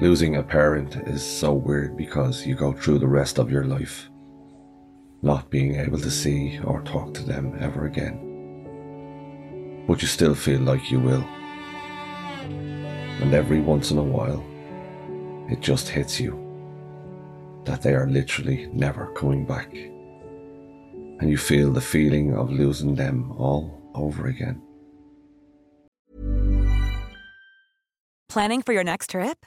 Losing a parent is so weird because you go through the rest of your life not being able to see or talk to them ever again. But you still feel like you will. And every once in a while, it just hits you that they are literally never coming back. And you feel the feeling of losing them all over again. Planning for your next trip?